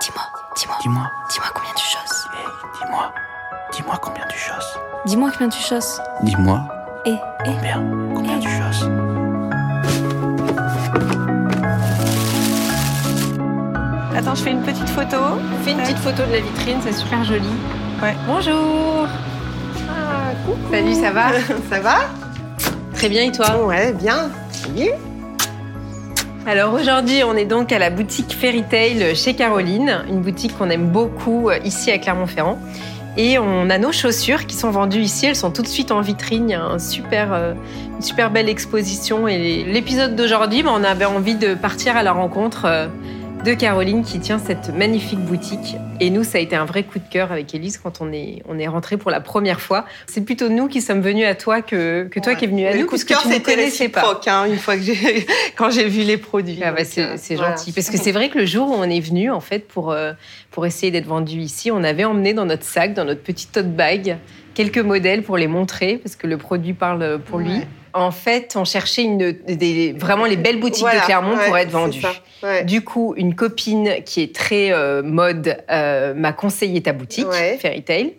dis-moi, dis-moi, Dis-moi, dis-moi combien tu chosses. hey, dis-moi, dis-moi combien tu chosses. Dis-moi combien tu chosses. Dis-moi Et, et, combien, combien tu chosses. Attends, je fais une petite photo. Fais une petite photo de la vitrine, c'est super joli. Ouais. Bonjour. Ah, coucou. Salut, ça va? Ça va? Très bien et toi? Ouais, bien. Oui. Alors aujourd'hui, on est donc à la boutique Fairy Tail chez Caroline, une boutique qu'on aime beaucoup euh, ici à Clermont-Ferrand. Et on a nos chaussures qui sont vendues ici, elles sont tout de suite en vitrine. Il y a super, euh, une super belle exposition. Et l'épisode d'aujourd'hui, ben, on avait envie de partir à la rencontre euh, de Caroline qui tient cette magnifique boutique. Et nous, ça a été un vrai coup de cœur avec Elise quand on est, on est rentré pour la première fois. C'est plutôt nous qui sommes venus à toi que, que toi qui es venu à Le nous, coup de cœur, c'était connaissais pas. réciproque, hein, une fois que j'ai, quand j'ai vu les produits. Ah bah, c'est euh, voilà. gentil. Parce que c'est vrai que le jour où on est venu, en fait, pour, euh, pour essayer d'être vendu ici, on avait emmené dans notre sac, dans notre petit tote bag, quelques modèles pour les montrer, parce que le produit parle pour lui. En fait, on cherchait une, des, vraiment les belles boutiques Voilà, de Clermont pour être vendues. ouais. Du coup, une copine qui est très euh, mode euh, m'a conseillé ta boutique, Ouais. Fairy Tail.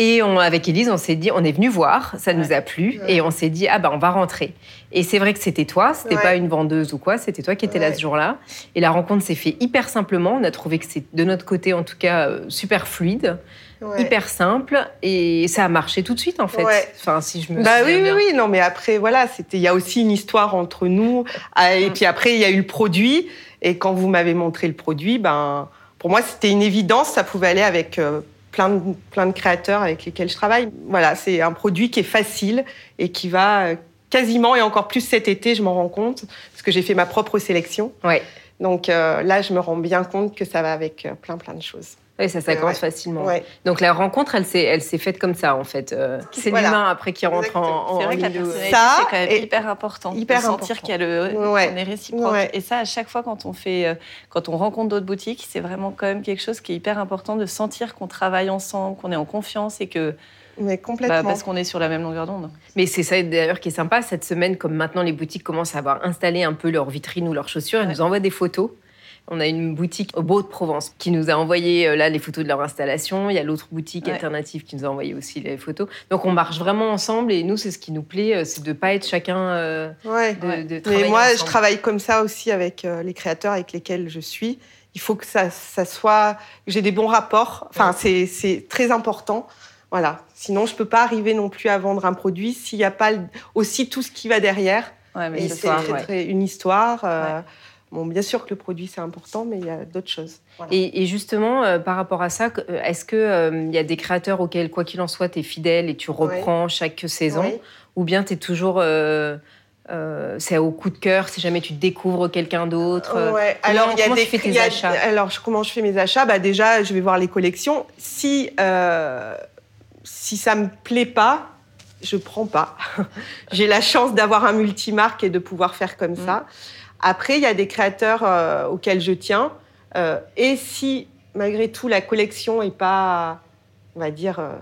Et on, avec Elise, on s'est dit, on est venu voir, ça nous a plu, et on s'est dit, ah bah on va rentrer. Et c'est vrai que c'était toi, c'était pas une vendeuse ou quoi, c'était toi qui étais là ce jour-là. Et la rencontre s'est faite hyper simplement. On a trouvé que c'est de notre côté, en tout cas, euh, super fluide, Ouais. hyper simple, et ça a marché tout de suite en fait. Ouais. Enfin, si je me Bah oui, oui, bien. oui, non, mais après, voilà, c'était, il y a aussi une histoire entre nous. Ah, Et puis après, il y a eu le produit. Et quand vous m'avez montré le produit, ben, pour moi, c'était une évidence. Ça pouvait aller avec euh, plein de, plein de créateurs avec lesquels je travaille. Voilà, c'est un produit qui est facile et qui va euh, quasiment, et encore plus cet été, je m'en rends compte, parce que j'ai fait ma propre sélection. Ouais. Donc euh, là, je me rends bien compte que ça va avec plein, plein de choses. Ouais, ça, ça Ouais. commence facilement. Ouais. Donc la rencontre, elle s'est, elle s'est faite comme ça en fait. Euh, c'est Voilà. l'humain après qui rentre en, Exactement. en C'est vrai que la personnalité, c'est quand même hyper important. hyper de sentir important. qu'il y a le, Ouais. qu'on est réciproque. Ouais. Et ça, à chaque fois, quand on fait, euh, quand on rencontre d'autres boutiques, c'est vraiment quand même quelque chose qui est hyper important de sentir qu'on travaille ensemble, qu'on est en confiance et que, Mais bah, complètement. parce qu'on est sur la même longueur d'onde. Mais c'est ça d'ailleurs qui est sympa cette semaine, comme maintenant les boutiques commencent à avoir installé un peu leurs vitrines ou leurs chaussures, elles Ouais. nous envoient des photos. On a une boutique au Beau de Provence qui nous a envoyé euh, là les photos de leur installation. Il y a l'autre boutique Ouais. alternative qui nous a envoyé aussi les photos. Donc on marche vraiment ensemble et nous c'est ce qui nous plaît, euh, c'est de pas être chacun euh, Ouais. de, Ouais. de Mais moi, je travaille comme ça aussi avec euh, les créateurs avec lesquels je suis. Il faut que ça, ça soit, j'ai des bons rapports. Enfin, c'est, c'est très important. Voilà. Sinon, je peux pas arriver non plus à vendre un produit s'il n'y a pas aussi tout ce qui va derrière. Ouais, mais Et c'est ouais. une histoire. euh, Ouais. Bon, bien sûr que le produit c'est important, mais il y a d'autres choses. Voilà. Et, et justement, euh, par rapport à ça, euh, est-ce qu'il y a des créateurs auxquels, quoi qu'il en soit, tu es fidèle et tu reprends chaque saison. Ou bien tu es toujours. euh, euh, c'est au coup de cœur, si jamais tu découvres quelqu'un d'autre euh, Ouais. Alors, il y a comment des tu fais tes il y a- achats? Alors, je- comment je fais mes achats? Bah, Déjà, je vais voir les collections. Si, euh, si ça me plaît pas, je prends pas. J'ai la chance d'avoir un multimarque et de pouvoir faire comme Mm. ça. Après, il y a des créateurs euh, auxquels je tiens. Euh, et si, malgré tout, la collection est pas, on va dire, euh,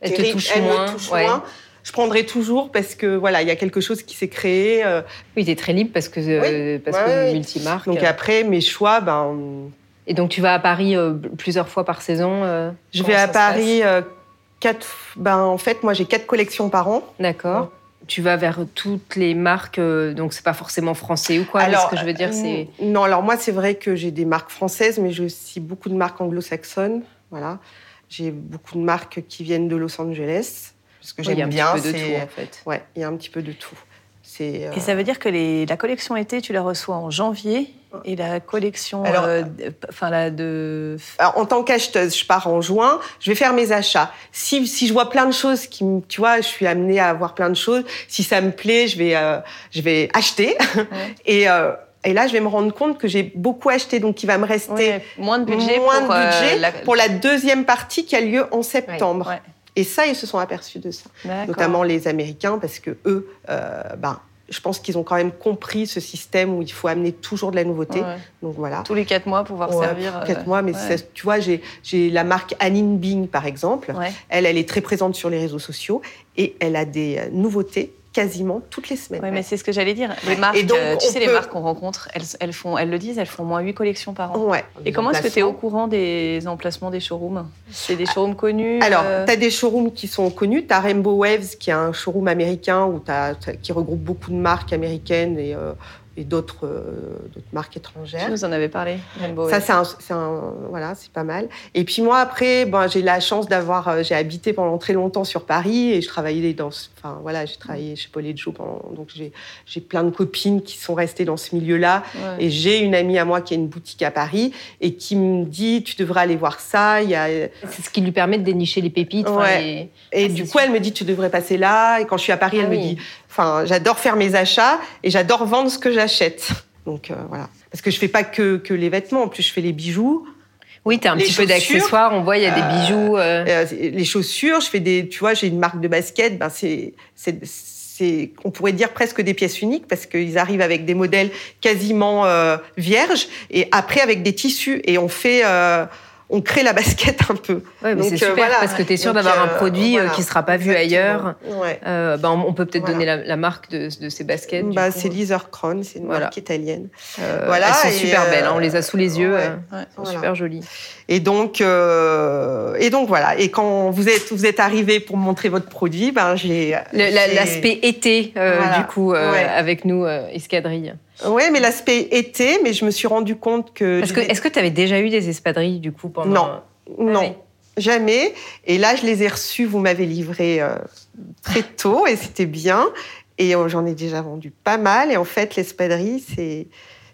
Elle te touche elle me moins, touche ouais. moins, je prendrai toujours parce que voilà, il y a quelque chose qui s'est créé. euh, Oui, tu es très libre parce que, euh, parce Ouais, que multimarque. donc après, mes choix, ben, Et donc tu vas à Paris plusieurs fois par saison Je vais à Paris quatre. Ben, en fait, moi, j'ai quatre collections par an. D'accord. Tu vas vers toutes les marques, euh, donc c'est pas forcément français ou quoi. Alors, ce que je veux dire, c'est. euh, Non, alors moi, c'est vrai que j'ai des marques françaises, mais j'ai aussi beaucoup de marques anglo-saxonnes. Voilà. J'ai beaucoup de marques qui viennent de Los Angeles. Parce que Oui, il y a j'aime un bien. petit peu de c'est- tout en fait. Ouais, il y a un petit peu de tout. Euh, Et ça veut dire que les, la collection été, tu la reçois en janvier et la collection, Alors- euh, enfin la de, Alors, en tant qu'acheteuse, je pars en juin, je vais faire mes achats. Si, si je vois plein de choses qui, tu vois, je suis amenée à avoir plein de choses. Si ça me plaît, je vais, euh, je vais acheter. Et, et là, je vais me rendre compte que j'ai beaucoup acheté, donc il va me rester Ouais, moins de budget moins pour de budget la- pour la deuxième partie qui a lieu en septembre. Ouais, Et ça, ils se sont aperçus de ça, notamment les Américains, parce que eux, euh, ben, je pense qu'ils ont quand même compris ce système où il faut amener toujours de la nouveauté. Ouais. Donc voilà. Tous les quatre mois pouvoir Ouais, servir. euh, Quatre mois, mais ouais. ça- tu vois, j'ai j'ai la marque Anine Bing, par exemple. Elle, elle est très présente sur les réseaux sociaux et elle a des euh, nouveautés quasiment toutes les semaines. Ouais, mais c'est ce que j'allais dire. Les marques, Et donc, euh, tu sais, les marques qu'on rencontre, elles, elles, font, elles le disent, elles font moins 8 collections par an. Ouais. Et comment est-ce que tu es au courant des emplacements des showrooms? C'est des showrooms connus Alors, euh, tu as des showrooms qui sont connus. Tu as Rainbow Waves, qui est un showroom américain où t'as- qui regroupe beaucoup de marques américaines et, euh, et d'autres euh, d'autres marques Tu étrangères. nous en avais parlé, Rainbow. Ça, c'est un, c'est un- voilà, c'est pas mal. Et puis moi, après, ben, j'ai la chance d'avoir, euh, j'ai habité pendant très longtemps sur Paris et je travaillais dans, enfin voilà, j'ai travaillé chez Paul et Joe pendant, donc j'ai, j'ai plein de copines qui sont restées dans ce milieu-là. Ouais. Et j'ai une amie à moi qui a une boutique à Paris et qui me dit, tu devrais aller voir ça. Il y a, C'est ce qui lui permet de dénicher les pépites. enfin, Ouais. les- et Ah, du coup, elle me dit, tu devrais passer là. Et quand je suis à Paris, elle Ah me oui. dit, enfin, j'adore faire mes achats et j'adore vendre ce que j'achète. Donc euh, voilà, parce que je fais pas que, que les vêtements, en plus je fais les bijoux. Oui, tu as un Les petit peu d'accessoires. On voit, il y a des euh, bijoux. euh, les chaussures, je fais des, tu vois, j'ai une marque de basket, ben c'est, c'est, c'est, on pourrait dire presque des pièces uniques parce qu'ils arrivent avec des modèles quasiment vierges et après avec des tissus et on fait, on crée la basket un peu. Ouais, mais c'est euh, super voilà. parce que tu es sûr d'avoir un euh, produit euh, voilà. qui sera pas vu ailleurs. Ouais. Euh, ben, on peut peut-être Voilà. donner la, la marque de, de ces baskets. Bah, c'est Lisa Kron, c'est une Voilà. marque italienne. Euh, Voilà, elles sont et, super euh, belles. hein, on les a sous les yeux. ouais. euh, Ouais. elles sont Voilà. super jolies. Et donc, euh, et donc voilà. Et quand vous êtes, vous êtes arrivé pour montrer votre produit, ben j'ai. L'aspect été, euh, Voilà. du coup, euh, Ouais. avec nous, euh, Escadrille. Ouais, mais l'aspect été, mais je me suis rendu compte que. Parce que, est-ce que tu avais déjà eu des espadrilles, du coup, pendant... Non. Non, Ah oui. jamais. Et là, je les ai reçus, vous m'avez livré euh, très tôt et c'était bien. Et euh, j'en ai déjà vendu pas mal. Et en fait, l'espadrille, c'est.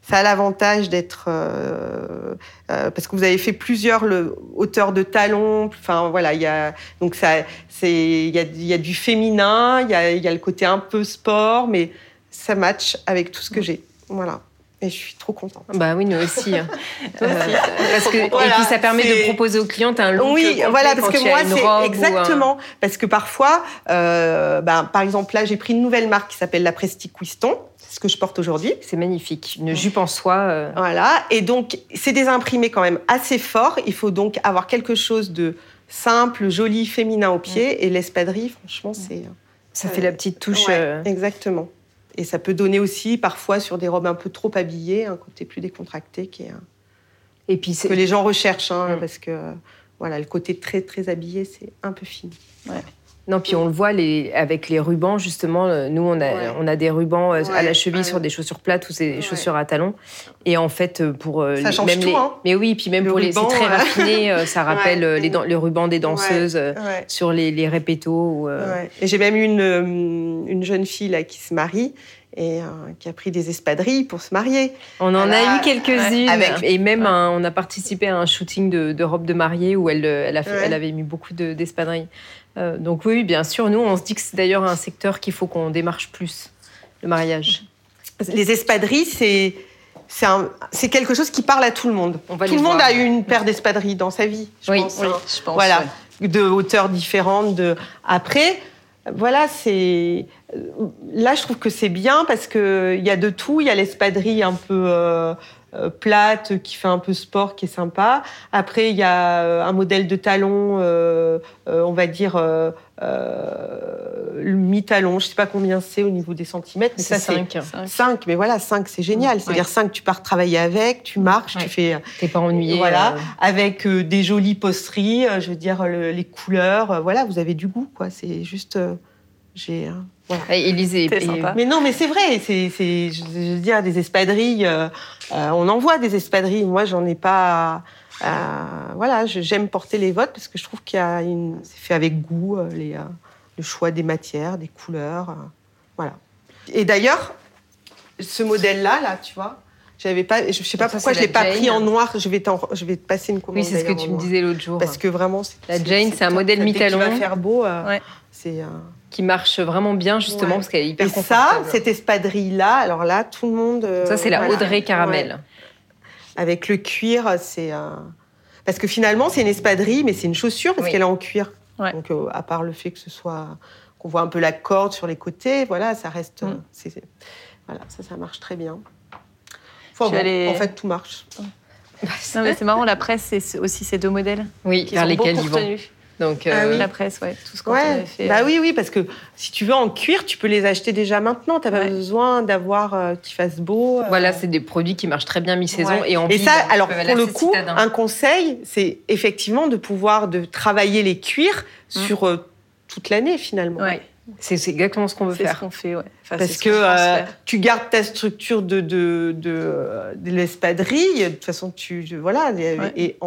Ça a l'avantage d'être euh, parce que vous avez fait plusieurs le, hauteurs de talons. Enfin voilà, il y a donc ça c'est il y a, il y a du féminin, il y a, il y a le côté un peu sport, mais ça match avec tout ce que j'ai. Voilà. Et je suis trop contente. Bah oui, nous aussi. hein. Euh, aussi. parce que, Voilà, et puis ça permet de proposer aux clients un look Oui, voilà, parce quand que moi, c'est un- exactement. Parce que parfois, euh, ben, par exemple, là, j'ai pris une nouvelle marque qui s'appelle la Prestige Quiston. C'est ce que je porte aujourd'hui. C'est magnifique. Une jupe en soie. euh, Voilà. Et donc, c'est des imprimés quand même assez forts. Il faut donc avoir quelque chose de simple, joli, féminin au pied. Et l'espadrille, franchement, c'est. Ça fait la petite touche. Ouais, euh, Exactement. Et ça peut donner aussi, parfois, sur des robes un peu trop habillées, un côté plus décontracté qui est, Et puis, que les gens recherchent. hein, Mm. Parce que, voilà, le côté très, très habillé, c'est un peu fini. Non, puis on le voit les, avec les rubans, justement. euh, Nous, on a, Ouais. on a des rubans euh, à la cheville ouais. sur des chaussures plates ou des chaussures à talons. Et en fait, euh, pour. Ça les- change même tout, les, hein. Mais oui, puis même Le pour les. ruban, C'est très raffiné, ça rappelle les, les rubans des danseuses sur les, les répétos. ou, euh. Et j'ai même eu une, une jeune fille là, qui se marie et euh, qui a pris des espadrilles pour se marier. On en Voilà. a eu quelques-unes. Et même, un- on a participé à un shooting de, de robe de mariée où elle, elle, a fait- Ouais. elle avait mis beaucoup de- d'espadrilles. Euh, donc oui, bien sûr, nous, on se dit que c'est d'ailleurs un secteur qu'il faut qu'on démarche plus, le mariage. Les espadrilles, c'est quelque chose qui parle à tout le monde. On va tout le monde voir. a eu une paire d'espadrilles dans sa vie, je Oui, pense. Oui, hein. je pense. Voilà. ouais. de hauteurs différentes. De... Après, voilà, c'est. Là, je trouve que c'est bien parce qu'il y a de tout. Il y a l'espadrille un peu euh, plate qui fait un peu sport, qui est sympa. Après, il y a euh, un modèle de talon, euh, euh, on va dire. Euh, euh, le mi-talon, je sais pas combien c'est au niveau des centimètres, mais C'est ça c'est 5. Cinq. 5, mais voilà, 5 c'est génial. C'est-à-dire 5 tu pars travailler avec, tu marches, Ouais. tu fais T'es pas ennuyé. Voilà. euh, avec euh, des jolies posteries, euh, je veux dire le- les couleurs, euh, voilà, vous avez du goût quoi. C'est juste, euh, j'ai. Voilà. Et. Mais non, mais c'est vrai, c'est, c'est, je veux dire des espadrilles. euh, euh, on en voit des espadrilles. Moi, j'en ai pas. euh, voilà, je- j'aime porter les votes parce que je trouve qu'il y a une, c'est fait avec goût, les, euh, le choix des matières, des couleurs, euh, voilà. Et d'ailleurs, ce modèle-là, là, tu vois. J'avais pas, je sais pas pourquoi je l'ai la pas pris en noir. Je vais, je vais te passer une commande. Oui, c'est ce que tu me disais l'autre jour. Parce que vraiment, La Jane, c'est un modèle mi-talon. va faire beau. euh, Ouais. C'est. euh, Qui marche vraiment bien, justement, Ouais. parce qu'elle est hyper Et ça, cette espadrille-là, alors là, tout le monde. euh, Ça, c'est la voilà. Audrey Caramel. Ouais. Avec le cuir, c'est. Parce que finalement, c'est une espadrille, mais c'est une chaussure parce Oui. qu'elle est en cuir. Donc, à part le fait que ce soit. qu'on voit un peu la corde sur les côtés, voilà, ça reste. Mm. Voilà, ça, ça marche très bien. Enfin, Tu bon, En fait, tout marche. Non, mais c'est marrant, la presse, c'est aussi ces deux modèles Oui, qui vers sont lesquels ils vont. Donc, Ah oui. La presse, ouais, tout ce qu'on Ouais, fait. bah euh, oui, oui, parce que si tu veux en cuir, tu peux les acheter déjà maintenant. T'as pas Ouais. besoin d'avoir euh, qu'il fasse beau. euh. Voilà, c'est des produits qui marchent très bien mi-saison Ouais. et en Et ville, ça, alors pour le coup, un conseil, c'est effectivement de pouvoir de travailler les cuirs Mm. sur euh, toute l'année finalement. Ouais, c'est exactement ce qu'on veut c'est ce faire. qu'on fait, ouais. Enfin, Parce ce que euh, faire. tu gardes ta structure de, de, de, de l'espadrille, de toute façon, tu, je- voilà, et, Ouais. et en,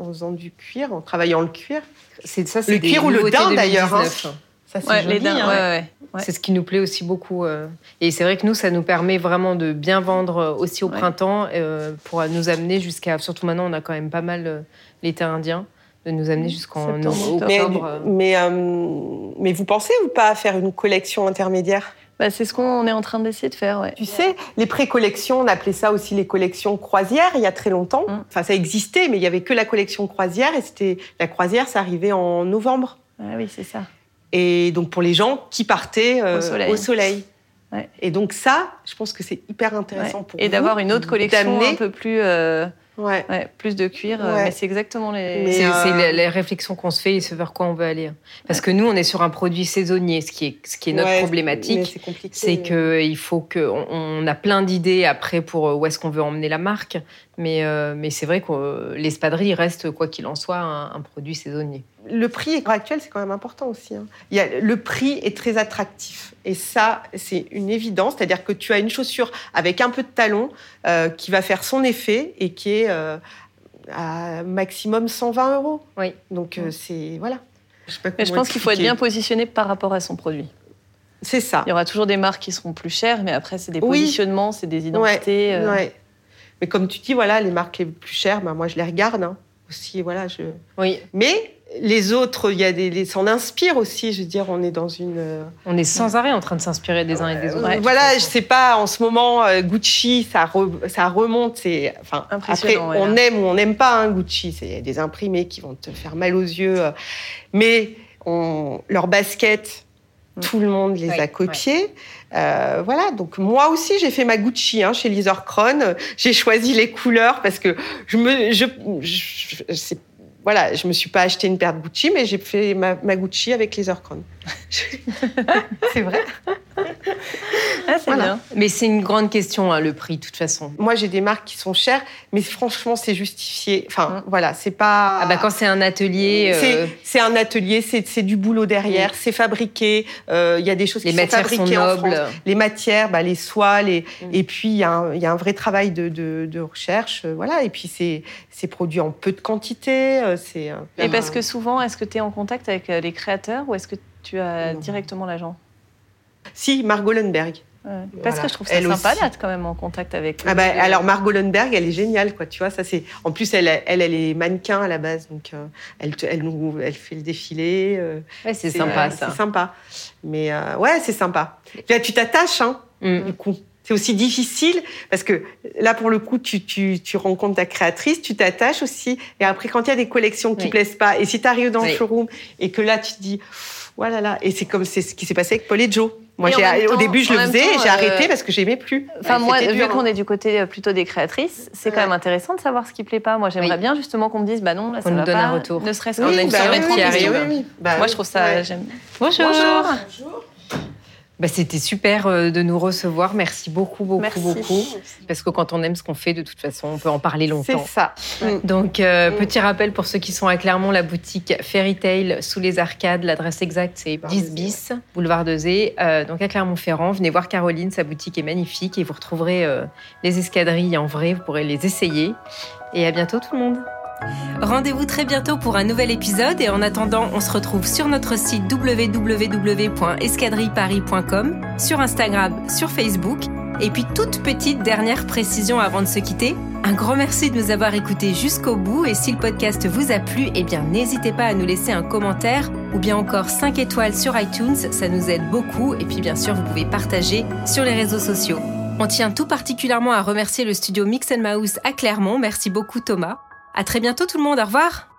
en faisant du cuir, en travaillant le cuir, C'est ça, c'est Le cuir ou le daim, d'ailleurs, hein. 2019. ça c'est Ouais, joli. les dents, hein. ouais, ouais. Ouais. C'est ce qui nous plaît aussi beaucoup. euh. Et c'est vrai que nous, ça nous permet vraiment de bien vendre euh, aussi au Ouais. printemps euh, pour nous amener jusqu'à. Surtout maintenant, on a quand même pas mal l'été indien, de nous amener jusqu'en octobre. Mais, euh. mais, euh, mais vous pensez ou pas à faire une collection intermédiaire? Bah, c'est ce qu'on est en train d'essayer de faire, ouais. Tu sais, les pré-collections, on appelait ça aussi les collections croisières il y a très longtemps. Mm. Enfin, ça existait, mais il y avait que la collection croisière et c'était la croisière, ça arrivait en novembre. Ah oui, c'est ça. Et donc pour les gens qui partaient euh, Au soleil. soleil. Ouais. Et donc ça, je pense que c'est hyper intéressant Ouais. pour Et vous, d'avoir une autre collection d'amener- un peu plus, euh, Ouais. ouais, plus de cuir. euh, Ouais. Mais c'est exactement les. C'est euh, les, les réflexions qu'on se fait et ce vers quoi on veut aller. Parce que nous, on est sur un produit saisonnier, ce qui est, ce qui est notre problématique. c'est compliqué. C'est que il faut que on, on a plein d'idées après pour euh, où est-ce qu'on veut emmener la marque, mais euh, mais c'est vrai que euh, l'espadrille reste quoi qu'il en soit un, un produit saisonnier. le prix à l'heure actuelle, c'est quand même important aussi. hein. Il y a, le prix est très attractif. Et ça, c'est une évidence. C'est-à-dire que tu as une chaussure avec un peu de talon euh, qui va faire son effet et qui est euh, à maximum 120 euros. Oui. Donc, euh, c'est. Voilà. Je, sais pas Mais je pense qu'il faut être bien positionné par rapport à son produit. C'est ça. Il y aura toujours des marques qui seront plus chères, mais après, c'est des Oui. positionnements, c'est des identités. euh, Ouais. Mais comme tu dis, voilà, les marques les plus chères, ben, moi, je les regarde hein. aussi. Voilà, je... Oui, Mais les autres, il y a des, les s'en inspirent aussi. Je veux dire, on est dans une. euh, on est sans arrêt en train de s'inspirer des uns et des autres. Ouais. Voilà, je sais pas, en ce moment, euh, Gucci, ça, re- ça remonte. C'est, enfin, après, ouais, on aime ou on n'aime pas hein, Gucci. C'est des imprimés qui vont te faire mal aux yeux. euh, Mais on, leurs baskets. Tout le monde les Oui, a copiés. Euh, voilà, donc moi aussi, j'ai fait ma Gucci hein, chez Lizor Krone. J'ai choisi les couleurs parce que je me, je, je- je- c'est- voilà, je me suis pas acheté une paire de Gucci, mais j'ai fait ma, ma Gucci avec Lizor Krone. c'est vrai? Ah, c'est Voilà. bien. Mais c'est une grande question, hein, le prix, de toute façon. Moi, j'ai des marques qui sont chères, mais franchement, c'est justifié. Enfin, Mm. voilà, c'est pas. Ah bah quand c'est un atelier, C'est- euh, c'est un atelier, c'est c'est du boulot derrière, c'est fabriqué. euh, Il y a des choses les qui sont matières sont fabriquées en nobles. France. Les matières, bah, les soies, les... Mm. et puis il y, a un- il y a un vrai travail de, de- de recherche, euh, voilà. Et puis c'est c'est produit en peu de quantité. euh, C'est. euh, Et parce que souvent, est-ce que tu es en contact avec les créateurs ou est-ce que tu as Non. directement l'agent? Si Margot Lundberg. Ouais. Parce que je trouve ça Elle sympa d'être quand même en contact avec. Ah bah, alors Margot Lundberg, elle est géniale, quoi. Tu vois, ça c'est. En plus, elle, elle, elle est mannequin à la base, donc euh, elle, elle nous, elle fait le défilé. euh, Ouais, c'est sympa euh, ça. C'est sympa. Mais ouais, c'est sympa. Là, tu t'attaches, hein, Mm. du coup. C'est aussi difficile parce que là, pour le coup, tu, tu, tu rencontres ta créatrice, tu t'attaches aussi. Et après, quand il y a des collections qui Oui. plaisent pas, et si tu arrives dans Oui. le showroom et que là, tu te dis, voilà, là, et c'est comme c'est ce qui s'est passé avec Paul et Joe. Moi, j'ai, au temps- début, je le faisais, temps, et j'ai euh, arrêté parce que j'aimais plus. Enfin, Ouais, moi, vu qu'on hein. est du côté euh, plutôt des créatrices, c'est quand même intéressant de savoir ce qui plaît pas. Moi, j'aimerais Oui. bien justement qu'on me dise, bah non, là, Qu'on ça nous va donne pas. un retour. Ne serait-ce On qu'en a une en qui arrive. Bah Moi, oui. je trouve ça. Ouais. J'aime. Bonjour. Bonjour. Bah, C'était super euh, de nous recevoir. Merci beaucoup, beaucoup, Merci. beaucoup. Parce que quand on aime ce qu'on fait, de toute façon, on peut en parler C'est longtemps. ça. Mm. Donc, euh, Mm. petit rappel pour ceux qui sont à Clermont, la boutique Fairy Tail sous les arcades. L'adresse exacte, c'est 10 bis, boulevard de Zé. Euh, donc, à Clermont-Ferrand, venez voir Caroline. Sa boutique est magnifique et vous retrouverez euh, les escadrilles en vrai. Vous pourrez les essayer. Et à bientôt, tout le monde. Rendez-vous très bientôt pour un nouvel épisode. Et en attendant, on se retrouve sur notre site www.escadrilleparis.com, sur Instagram, sur Facebook. Et puis, toute petite dernière précision avant de se quitter. Un grand merci de nous avoir écoutés jusqu'au bout et si le podcast vous a plu, eh bien n'hésitez pas à nous laisser un commentaire ou bien encore 5 étoiles sur iTunes, ça nous aide beaucoup et puis bien sûr vous pouvez partager sur les réseaux sociaux. On tient tout particulièrement à remercier le studio Mix Mouse à Clermont, merci beaucoup Thomas. À très bientôt tout le monde, au revoir